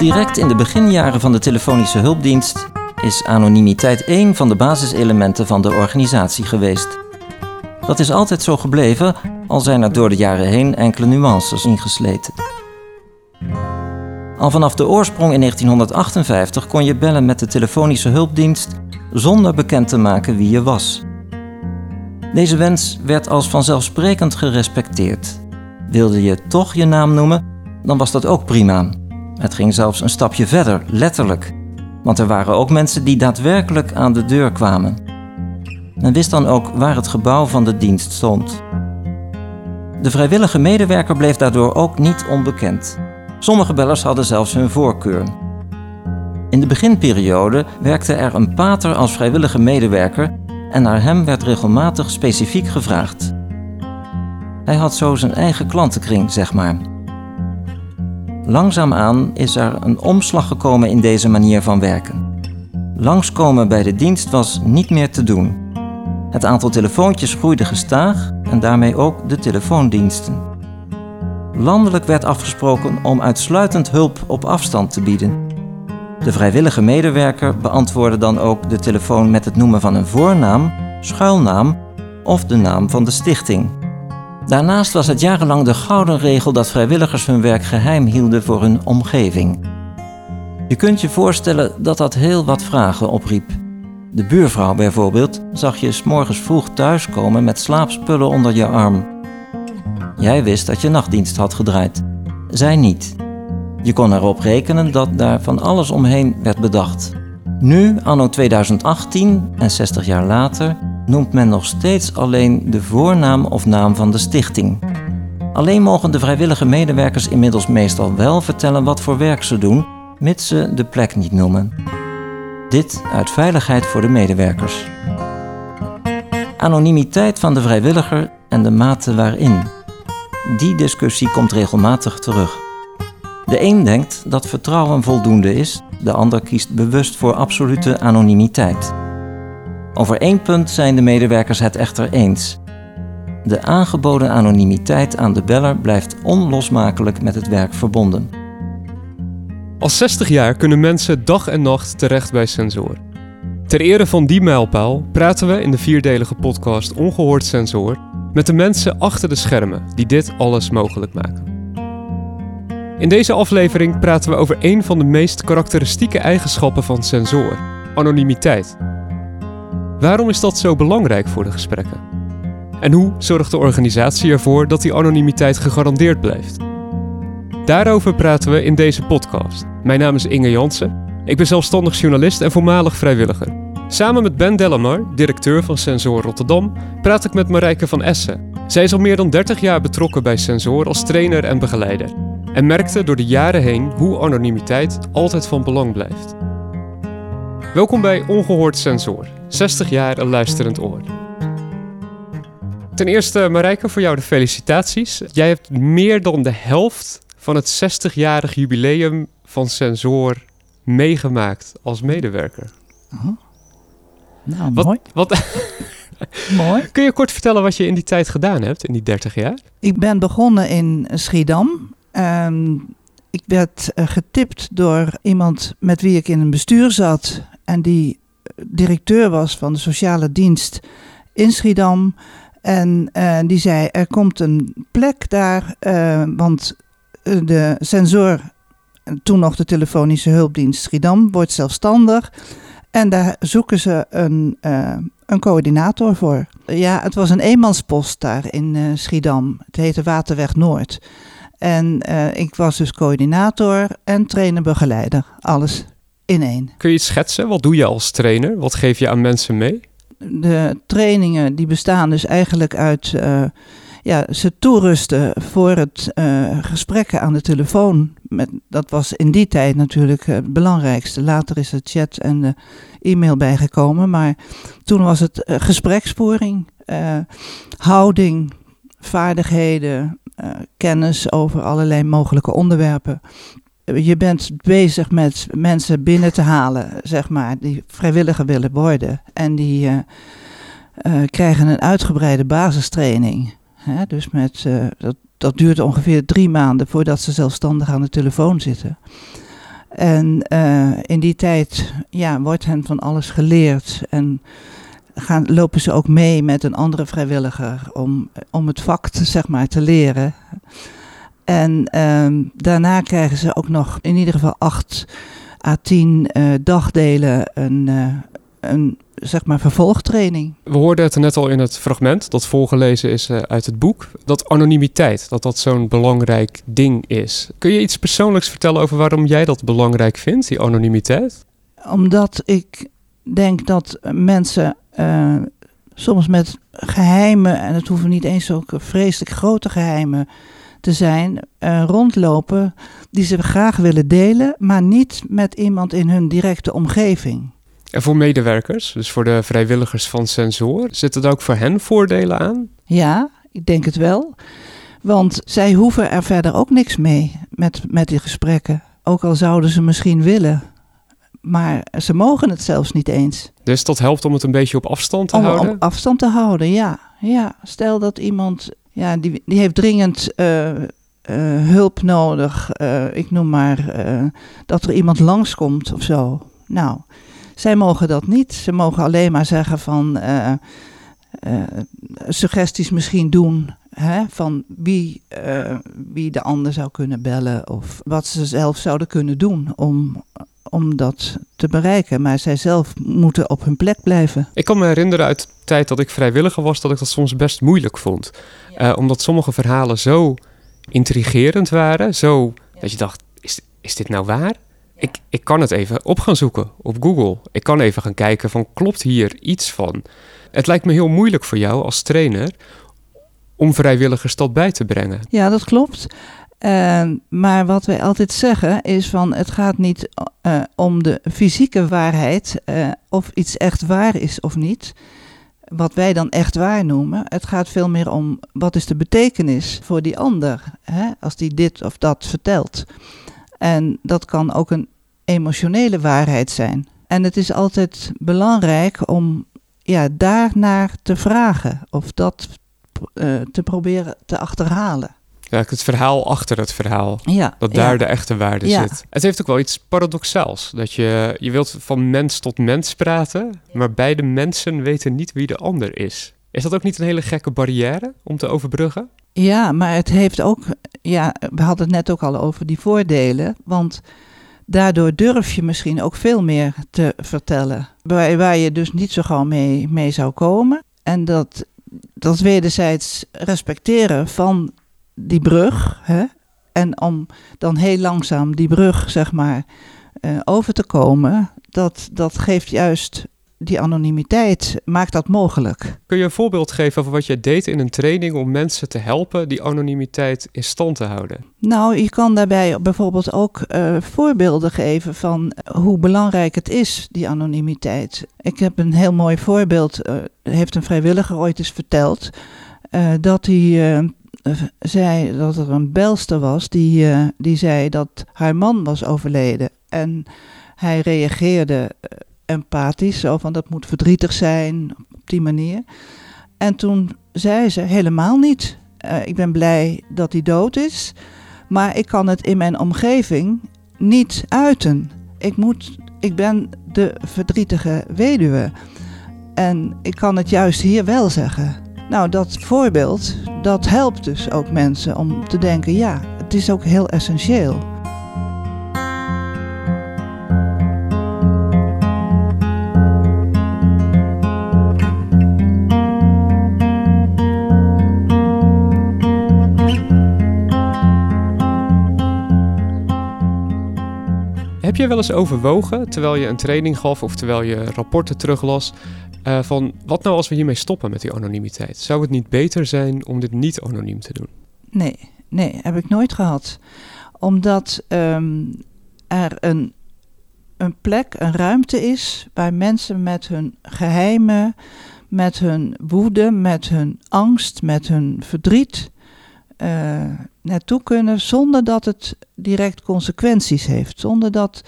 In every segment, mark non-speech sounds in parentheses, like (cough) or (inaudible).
direct in de beginjaren van de telefonische hulpdienst is anonimiteit één van de basiselementen van de organisatie geweest. Dat is altijd zo gebleven, al zijn er door de jaren heen enkele nuances ingesleten. Al vanaf de oorsprong in 1958 kon je bellen met de telefonische hulpdienst zonder bekend te maken wie je was. Deze wens werd als vanzelfsprekend gerespecteerd. Wilde je toch je naam noemen, dan was dat ook prima. Het ging zelfs een stapje verder, letterlijk. Want er waren ook mensen die daadwerkelijk aan de deur kwamen. Men wist dan ook waar het gebouw van de dienst stond. De vrijwillige medewerker bleef daardoor ook niet onbekend. Sommige bellers hadden zelfs hun voorkeur. In de beginperiode werkte er een pater als vrijwillige medewerker en naar hem werd regelmatig specifiek gevraagd. Hij had zo zijn eigen klantenkring, zeg maar. Langzaamaan is er een omslag gekomen in deze manier van werken. Langskomen bij de dienst was niet meer te doen. Het aantal telefoontjes groeide gestaag en daarmee ook de telefoondiensten. Landelijk werd afgesproken om uitsluitend hulp op afstand te bieden. De vrijwillige medewerker beantwoordde dan ook de telefoon met het noemen van een voornaam, schuilnaam of de naam van de stichting. Daarnaast was het jarenlang de gouden regel dat vrijwilligers hun werk geheim hielden voor hun omgeving. Je kunt je voorstellen dat dat heel wat vragen opriep. De buurvrouw bijvoorbeeld zag je s morgens vroeg thuiskomen met slaapspullen onder je arm. Jij wist dat je nachtdienst had gedraaid. Zij niet. Je kon erop rekenen dat daar van alles omheen werd bedacht. Nu, anno 2018 en 60 jaar later, noemt men nog steeds alleen de voornaam of naam van de stichting. Alleen mogen de vrijwillige medewerkers inmiddels meestal wel vertellen wat voor werk ze doen, mits ze de plek niet noemen. Dit uit veiligheid voor de medewerkers. Anonimiteit van de vrijwilliger en de mate waarin. Die discussie komt regelmatig terug. De een denkt dat vertrouwen voldoende is, de ander kiest bewust voor absolute anonimiteit. Over één punt zijn de medewerkers het echter eens. De aangeboden anonimiteit aan de beller blijft onlosmakelijk met het werk verbonden. Al 60 jaar kunnen mensen dag en nacht terecht bij Sensor. Ter ere van die mijlpaal praten we in de vierdelige podcast Ongehoord Sensor met de mensen achter de schermen die dit alles mogelijk maken. In deze aflevering praten we over een van de meest karakteristieke eigenschappen van Sensor: anonimiteit. Waarom is dat zo belangrijk voor de gesprekken? En hoe zorgt de organisatie ervoor dat die anonimiteit gegarandeerd blijft? Daarover praten we in deze podcast. Mijn naam is Inge Jansen. Ik ben zelfstandig journalist en voormalig vrijwilliger. Samen met Ben Delamar, directeur van Sensor Rotterdam, praat ik met Marijke van Essen. Zij is al meer dan 30 jaar betrokken bij Sensor als trainer en begeleider. En merkte door de jaren heen hoe anonimiteit altijd van belang blijft. Welkom bij Ongehoord Sensor, 60 jaar een luisterend oor. Ten eerste, Marijke, voor jou de felicitaties. Jij hebt meer dan de helft van het 60-jarig jubileum van Sensor meegemaakt als medewerker. Oh. Nou, Wat, mooi. wat, (laughs) mooi. kun je kort vertellen wat je in die tijd gedaan hebt, in die 30 jaar? Ik ben begonnen in Schiedam. Ehm, ik werd eh, getipt door iemand met wie ik in een bestuur zat. En die directeur was van de sociale dienst in Schiedam. En eh, die zei, er komt een plek daar, eh, want eh, de sensor, toen nog de telefonische hulpdienst Schiedam, wordt zelfstandig. En daar zoeken ze een, een coördinator voor. Ja, het was een eenmanspost daar in Schiedam. Het heette Waterweg Noord. En ik was dus coördinator en trainer-begeleider. Alles in één. Kun je iets schetsen? Wat doe je als trainer? Wat geef je aan mensen mee? De trainingen die bestaan dus eigenlijk uit eh, ja, ze toerusten voor het eh, gesprekken aan de telefoon. Met, dat was in die tijd natuurlijk eh, het belangrijkste. Later is het chat en de e-mail bijgekomen. Maar toen was het gespreksvoering, eh, houding, vaardigheden, kennis over allerlei mogelijke onderwerpen. Je bent bezig met mensen binnen te halen, zeg maar, die vrijwilliger willen worden. En die eh, eh, krijgen een uitgebreide basistraining. Hè? Dus met, eh, dat, dat duurt ongeveer drie maanden voordat ze zelfstandig aan de telefoon zitten. En in die tijd ja, wordt hen van alles geleerd. En gaan, lopen ze ook mee met een andere vrijwilliger om, om het vak zeg maar, te leren. En uh, daarna krijgen ze ook nog in ieder geval acht à tien uh, dagdelen een, uh, een zeg maar vervolgtraining. We hoorden het net al in het fragment dat voorgelezen is uh, uit het boek. Dat anonimiteit, dat dat zo'n belangrijk ding is. Kun je iets persoonlijks vertellen over waarom jij dat belangrijk vindt, die anonimiteit? Omdat ik denk dat mensen uh, soms met geheimen, en het hoeven niet eens ook vreselijk grote geheimen te zijn, uh, rondlopen die ze graag willen delen, maar niet met iemand in hun directe omgeving. En voor medewerkers, dus voor de vrijwilligers van Sensor, zitten er ook voor hen voordelen aan? Ja, ik denk het wel. Want zij hoeven er verder ook niks mee met, met die gesprekken. Ook al zouden ze misschien willen. Maar ze mogen het zelfs niet eens. Dus dat helpt om het een beetje op afstand te om, houden? Om afstand te houden, ja. ja. Stel dat iemand, ja, die, die heeft dringend uh, uh, hulp nodig. Uh, ik noem maar dat er iemand langskomt of zo. Nou, zij mogen dat niet. Ze mogen alleen maar zeggen van suggesties misschien doen. Hè, van wie, wie de ander zou kunnen bellen of wat ze zelf zouden kunnen doen om, om dat te bereiken. Maar zij zelf moeten op hun plek blijven. Ik kan me herinneren uit de tijd dat ik vrijwilliger was, dat ik dat soms best moeilijk vond. Ja. Uh, omdat sommige verhalen zo intrigerend waren, zo ja. dat je dacht, is, is dit nou waar? Ik, ik kan het even op gaan zoeken op Google. Ik kan even gaan kijken van, klopt hier iets van? Het lijkt me heel moeilijk voor jou als trainer om vrijwilligers dat bij te brengen. Ja, dat klopt. Uh, maar wat wij altijd zeggen is van het gaat niet uh, om de fysieke waarheid uh, of iets echt waar is of niet. Wat wij dan echt waar noemen. Het gaat veel meer om wat is de betekenis voor die ander. Hè, als die dit of dat vertelt. En dat kan ook een emotionele waarheid zijn. En het is altijd belangrijk om ja, daarnaar te vragen of dat te proberen te achterhalen. Ja, het verhaal achter het verhaal. Ja, dat daar ja. de echte waarde Ja. zit. Het heeft ook wel iets paradoxaals. Dat je, je wilt van mens tot mens praten, maar beide mensen weten niet wie de ander is. Is dat ook niet een hele gekke barrière om te overbruggen? Ja, maar het heeft ook, ja, we hadden het net ook al over die voordelen, want daardoor durf je misschien ook veel meer te vertellen, waar, waar je dus niet zo gauw mee, mee zou komen. En dat, dat wederzijds respecteren van die brug, hè, en om dan heel langzaam die brug, zeg maar, uh, over te komen, dat, dat geeft juist die anonimiteit, maakt dat mogelijk. Kun je een voorbeeld geven van wat je deed in een training om mensen te helpen die anonimiteit in stand te houden? Nou, je kan daarbij bijvoorbeeld ook uh, voorbeelden geven van hoe belangrijk het is, die anonimiteit. Ik heb een heel mooi voorbeeld, uh, heeft een vrijwilliger ooit eens verteld, dat hij zei dat er een belster was die, uh, die zei dat haar man was overleden. En hij reageerde empathisch, zo van dat moet verdrietig zijn, op die manier. En toen zei ze helemaal niet. Ik ben blij dat hij dood is, maar ik kan het in mijn omgeving niet uiten. Ik, moet, ik ben de verdrietige weduwe. En ik kan het juist hier wel zeggen. Nou, dat voorbeeld, dat helpt dus ook mensen om te denken, ja, het is ook heel essentieel. Heb je wel eens overwogen, terwijl je een training gaf of terwijl je rapporten teruglas, uh, van wat nou als we hiermee stoppen met die anonimiteit? Zou het niet beter zijn om dit niet anoniem te doen? Nee, nee, heb ik nooit gehad. Omdat um, er een, een plek, een ruimte is waar mensen met hun geheimen, met hun woede, met hun angst, met hun verdriet uh, naartoe kunnen zonder dat het direct consequenties heeft. Zonder dat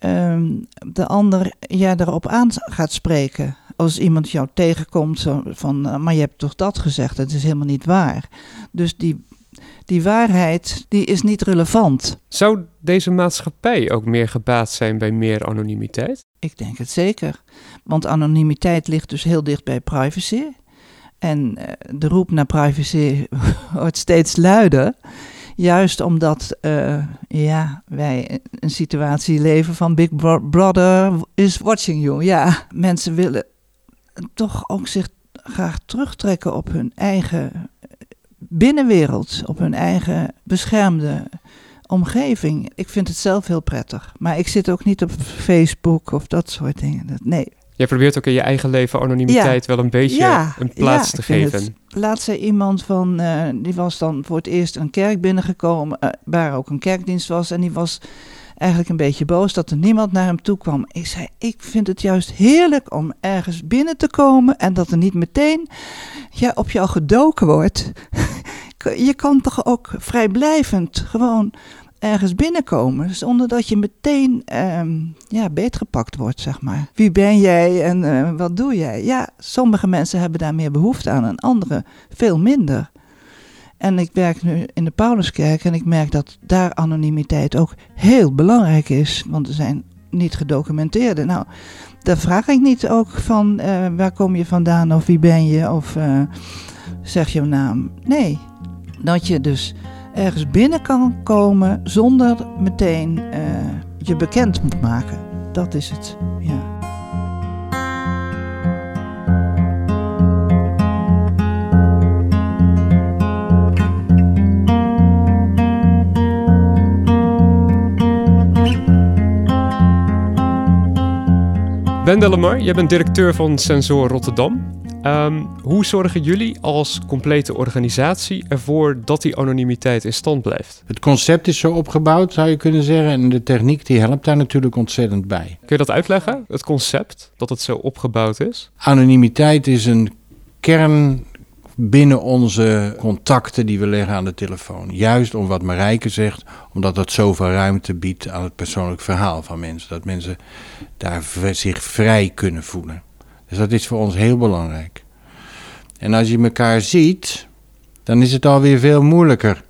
um, de ander jij erop aan gaat spreken als iemand jou tegenkomt, van, maar je hebt toch dat gezegd, dat is helemaal niet waar. Dus die die waarheid die is niet relevant. Zou deze maatschappij ook meer gebaat zijn bij meer anonimiteit? Ik denk het zeker. Want anonimiteit ligt dus heel dicht bij privacy. En eh, de roep naar privacy (laughs) wordt steeds luider. Juist omdat uh, ja, wij een situatie leven van Big Brother is watching you. Ja, mensen willen toch ook zich graag terugtrekken op hun eigen binnenwereld, op hun eigen beschermde omgeving. Ik vind het zelf heel prettig. Maar ik zit ook niet op Facebook of dat soort dingen. Nee. Jij probeert ook in je eigen leven anonimiteit wel een beetje een plaats te geven. Laatst zei iemand van, uh, die was dan voor het eerst een kerk binnengekomen, uh, waar ook een kerkdienst was. En die was eigenlijk een beetje boos dat er niemand naar hem toe kwam. Ik zei, ik vind het juist heerlijk om ergens binnen te komen en dat er niet meteen ja, op jou gedoken wordt. (laughs) je kan toch ook vrijblijvend gewoon ergens binnenkomen zonder dat je meteen um, ja, beetgepakt wordt, zeg maar. Wie ben jij en uh, wat doe jij? Ja, sommige mensen hebben daar meer behoefte aan en andere veel minder. En ik werk nu in de Pauluskerk en ik merk dat daar anonimiteit ook heel belangrijk is, want er zijn niet gedocumenteerde. Nou, daar vraag ik niet ook van uh, waar kom je vandaan of wie ben je of uh, zeg je naam. Nee, dat je dus ergens binnen kan komen zonder meteen uh, je bekend moet maken. Dat is het, ja. Ben Delamar, jij bent directeur van Sensor Rotterdam. Um, hoe zorgen jullie als complete organisatie ervoor dat die anonimiteit in stand blijft? Het concept is zo opgebouwd, zou je kunnen zeggen. En de techniek die helpt daar natuurlijk ontzettend bij. Kun je dat uitleggen, het concept, dat het zo opgebouwd is? Anonimiteit is een kern binnen onze contacten die we leggen aan de telefoon. Juist om wat Marijke zegt, omdat dat zoveel ruimte biedt aan het persoonlijk verhaal van mensen. Dat mensen daar zich vrij kunnen voelen. Dus dat is voor ons heel belangrijk. En als je elkaar ziet, dan is het alweer veel moeilijker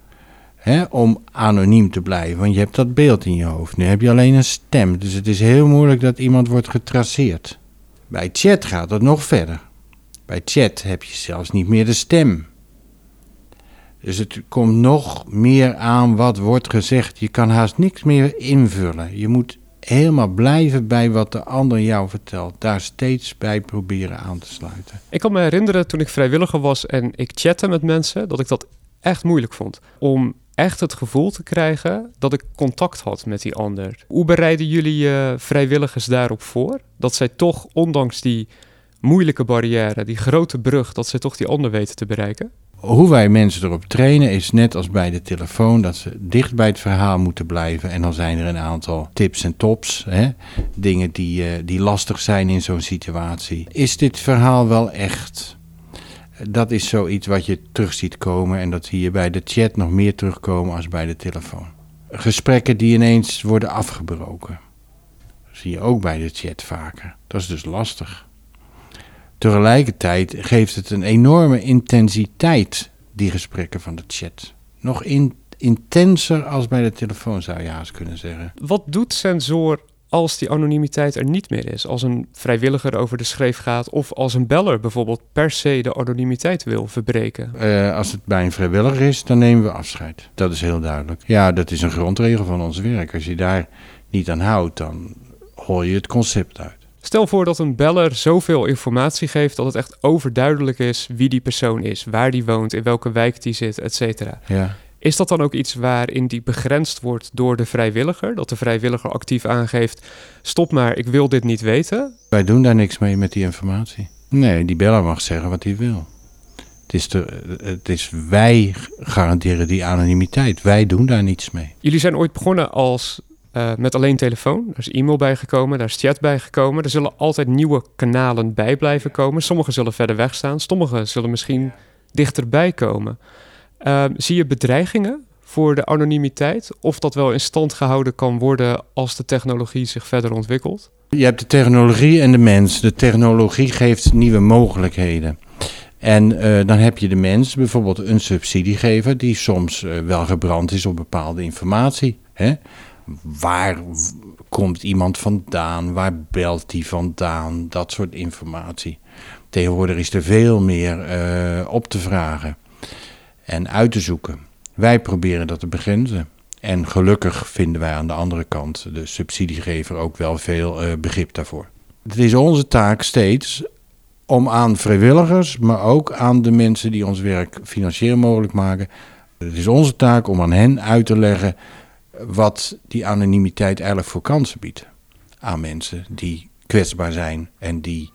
hè, om anoniem te blijven. Want je hebt dat beeld in je hoofd. Nu heb je alleen een stem. Dus het is heel moeilijk dat iemand wordt getraceerd. Bij chat gaat het nog verder. Bij chat heb je zelfs niet meer de stem. Dus het komt nog meer aan wat wordt gezegd. Je kan haast niks meer invullen. Je moet helemaal blijven bij wat de ander jou vertelt. Daar steeds bij proberen aan te sluiten. Ik kan me herinneren toen ik vrijwilliger was en ik chatte met mensen, dat ik dat echt moeilijk vond. Om echt het gevoel te krijgen dat ik contact had met die ander. Hoe bereiden jullie je vrijwilligers daarop voor? Dat zij toch, ondanks die moeilijke barrière, die grote brug, dat zij toch die ander weten te bereiken? hoe wij mensen erop trainen is net als bij de telefoon, dat ze dicht bij het verhaal moeten blijven. En dan zijn er een aantal tips en tops, hè? dingen die, uh, die lastig zijn in zo'n situatie. Is dit verhaal wel echt? Dat is zoiets wat je terug ziet komen en dat zie je bij de chat nog meer terugkomen als bij de telefoon. Gesprekken die ineens worden afgebroken. Zie je ook bij de chat vaker. Dat is dus lastig. Tegelijkertijd geeft het een enorme intensiteit, die gesprekken van de chat. Nog in, intenser als bij de telefoon, zou je haast kunnen zeggen. Wat doet Sensor als die anonimiteit er niet meer is? Als een vrijwilliger over de schreef gaat of als een beller bijvoorbeeld per se de anonimiteit wil verbreken? Uh, als het bij een vrijwilliger is, dan nemen we afscheid. Dat is heel duidelijk. Ja, dat is een grondregel van ons werk. Als je daar niet aan houdt, dan hoor je het concept uit. Stel voor dat een beller zoveel informatie geeft dat het echt overduidelijk is wie die persoon is, waar die woont, in welke wijk die zit, et cetera. Ja. Is dat dan ook iets waarin die begrensd wordt door de vrijwilliger? Dat de vrijwilliger actief aangeeft: stop maar, ik wil dit niet weten? Wij doen daar niks mee met die informatie. Nee, die beller mag zeggen wat hij wil. Het is, de, het is wij garanderen die anonimiteit. Wij doen daar niets mee. Jullie zijn ooit begonnen als uh, met alleen telefoon. Er is e-mail bijgekomen, daar is chat bijgekomen. Er zullen altijd nieuwe kanalen bij blijven komen. Sommige zullen verder weg staan, sommige zullen misschien dichterbij komen. Uh, zie je bedreigingen voor de anonimiteit? Of dat wel in stand gehouden kan worden als de technologie zich verder ontwikkelt? Je hebt de technologie en de mens. De technologie geeft nieuwe mogelijkheden. En uh, dan heb je de mens, bijvoorbeeld een subsidiegever, die soms uh, wel gebrand is op bepaalde informatie. Hè? Waar komt iemand vandaan? Waar belt die vandaan? Dat soort informatie. Tegenwoordig is er veel meer uh, op te vragen en uit te zoeken. Wij proberen dat te begrenzen. En gelukkig vinden wij aan de andere kant, de subsidiegever, ook wel veel uh, begrip daarvoor. Het is onze taak steeds om aan vrijwilligers, maar ook aan de mensen die ons werk financieel mogelijk maken. Het is onze taak om aan hen uit te leggen wat die anonimiteit eigenlijk voor kansen biedt. Aan mensen die kwetsbaar zijn en die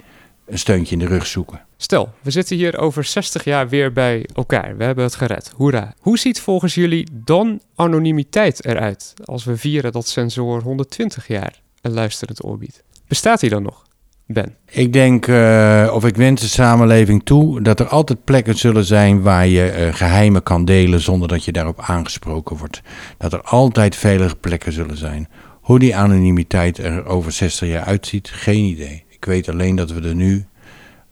een steuntje in de rug zoeken. Stel, we zitten hier over 60 jaar weer bij elkaar. We hebben het gered. Hoera. Hoe ziet volgens jullie dan anonimiteit eruit als we vieren dat sensor 120 jaar een luisterend oor biedt? Bestaat die dan nog? Ben. Ik denk, uh, of ik wens de samenleving toe, dat er altijd plekken zullen zijn waar je uh, geheimen kan delen zonder dat je daarop aangesproken wordt. Dat er altijd veilige plekken zullen zijn. Hoe die anonimiteit er over 60 jaar uitziet, geen idee. Ik weet alleen dat we er nu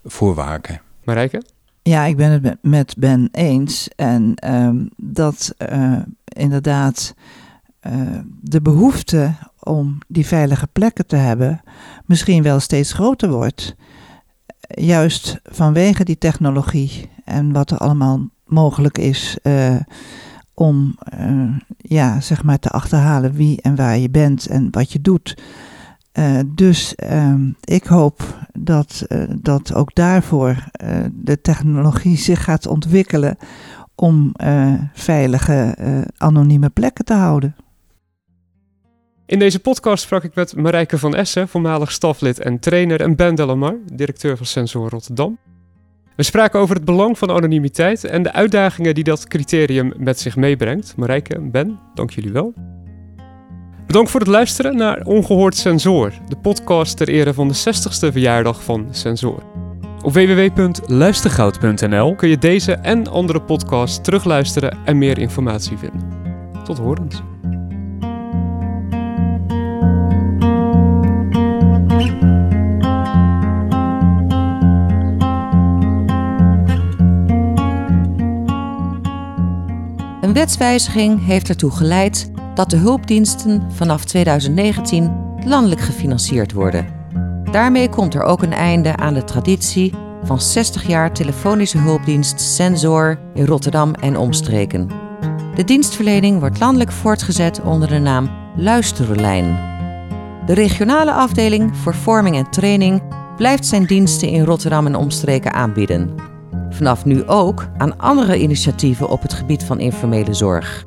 voor waken. Marijke? Ja, ik ben het met Ben eens. En um, dat uh, inderdaad de behoefte om die veilige plekken te hebben misschien wel steeds groter wordt. Juist vanwege die technologie en wat er allemaal mogelijk is uh, om uh, ja, zeg maar te achterhalen wie en waar je bent en wat je doet. Dus ik hoop dat, dat ook daarvoor de technologie zich gaat ontwikkelen om veilige anonieme plekken te houden. In deze podcast sprak ik met Marijke van Essen, voormalig staflid en trainer, en Ben Delamar, directeur van Sensor Rotterdam. We spraken over het belang van anonimiteit en de uitdagingen die dat criterium met zich meebrengt. Marijke en Ben, dank jullie wel. Bedankt voor het luisteren naar Ongehoord Sensor, de podcast ter ere van de 60ste verjaardag van Sensor. Op www.luistergoud.nl kun je deze en andere podcasts terugluisteren en meer informatie vinden. Tot horens. Een wetswijziging heeft ertoe geleid dat de hulpdiensten vanaf 2019 landelijk gefinancierd worden. Daarmee komt er ook een einde aan de traditie van 60 jaar telefonische hulpdienst Sensor in Rotterdam en omstreken. De dienstverlening wordt landelijk voortgezet onder de naam Luisterlijn. De regionale afdeling voor vorming en training blijft zijn diensten in Rotterdam en omstreken aanbieden vanaf nu ook aan andere initiatieven op het gebied van informele zorg.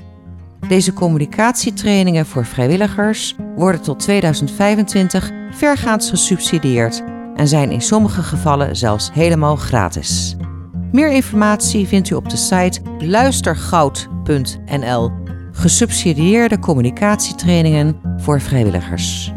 Deze communicatietrainingen voor vrijwilligers worden tot 2025 vergaans gesubsidieerd en zijn in sommige gevallen zelfs helemaal gratis. Meer informatie vindt u op de site luistergoud.nl. Gesubsidieerde communicatietrainingen voor vrijwilligers.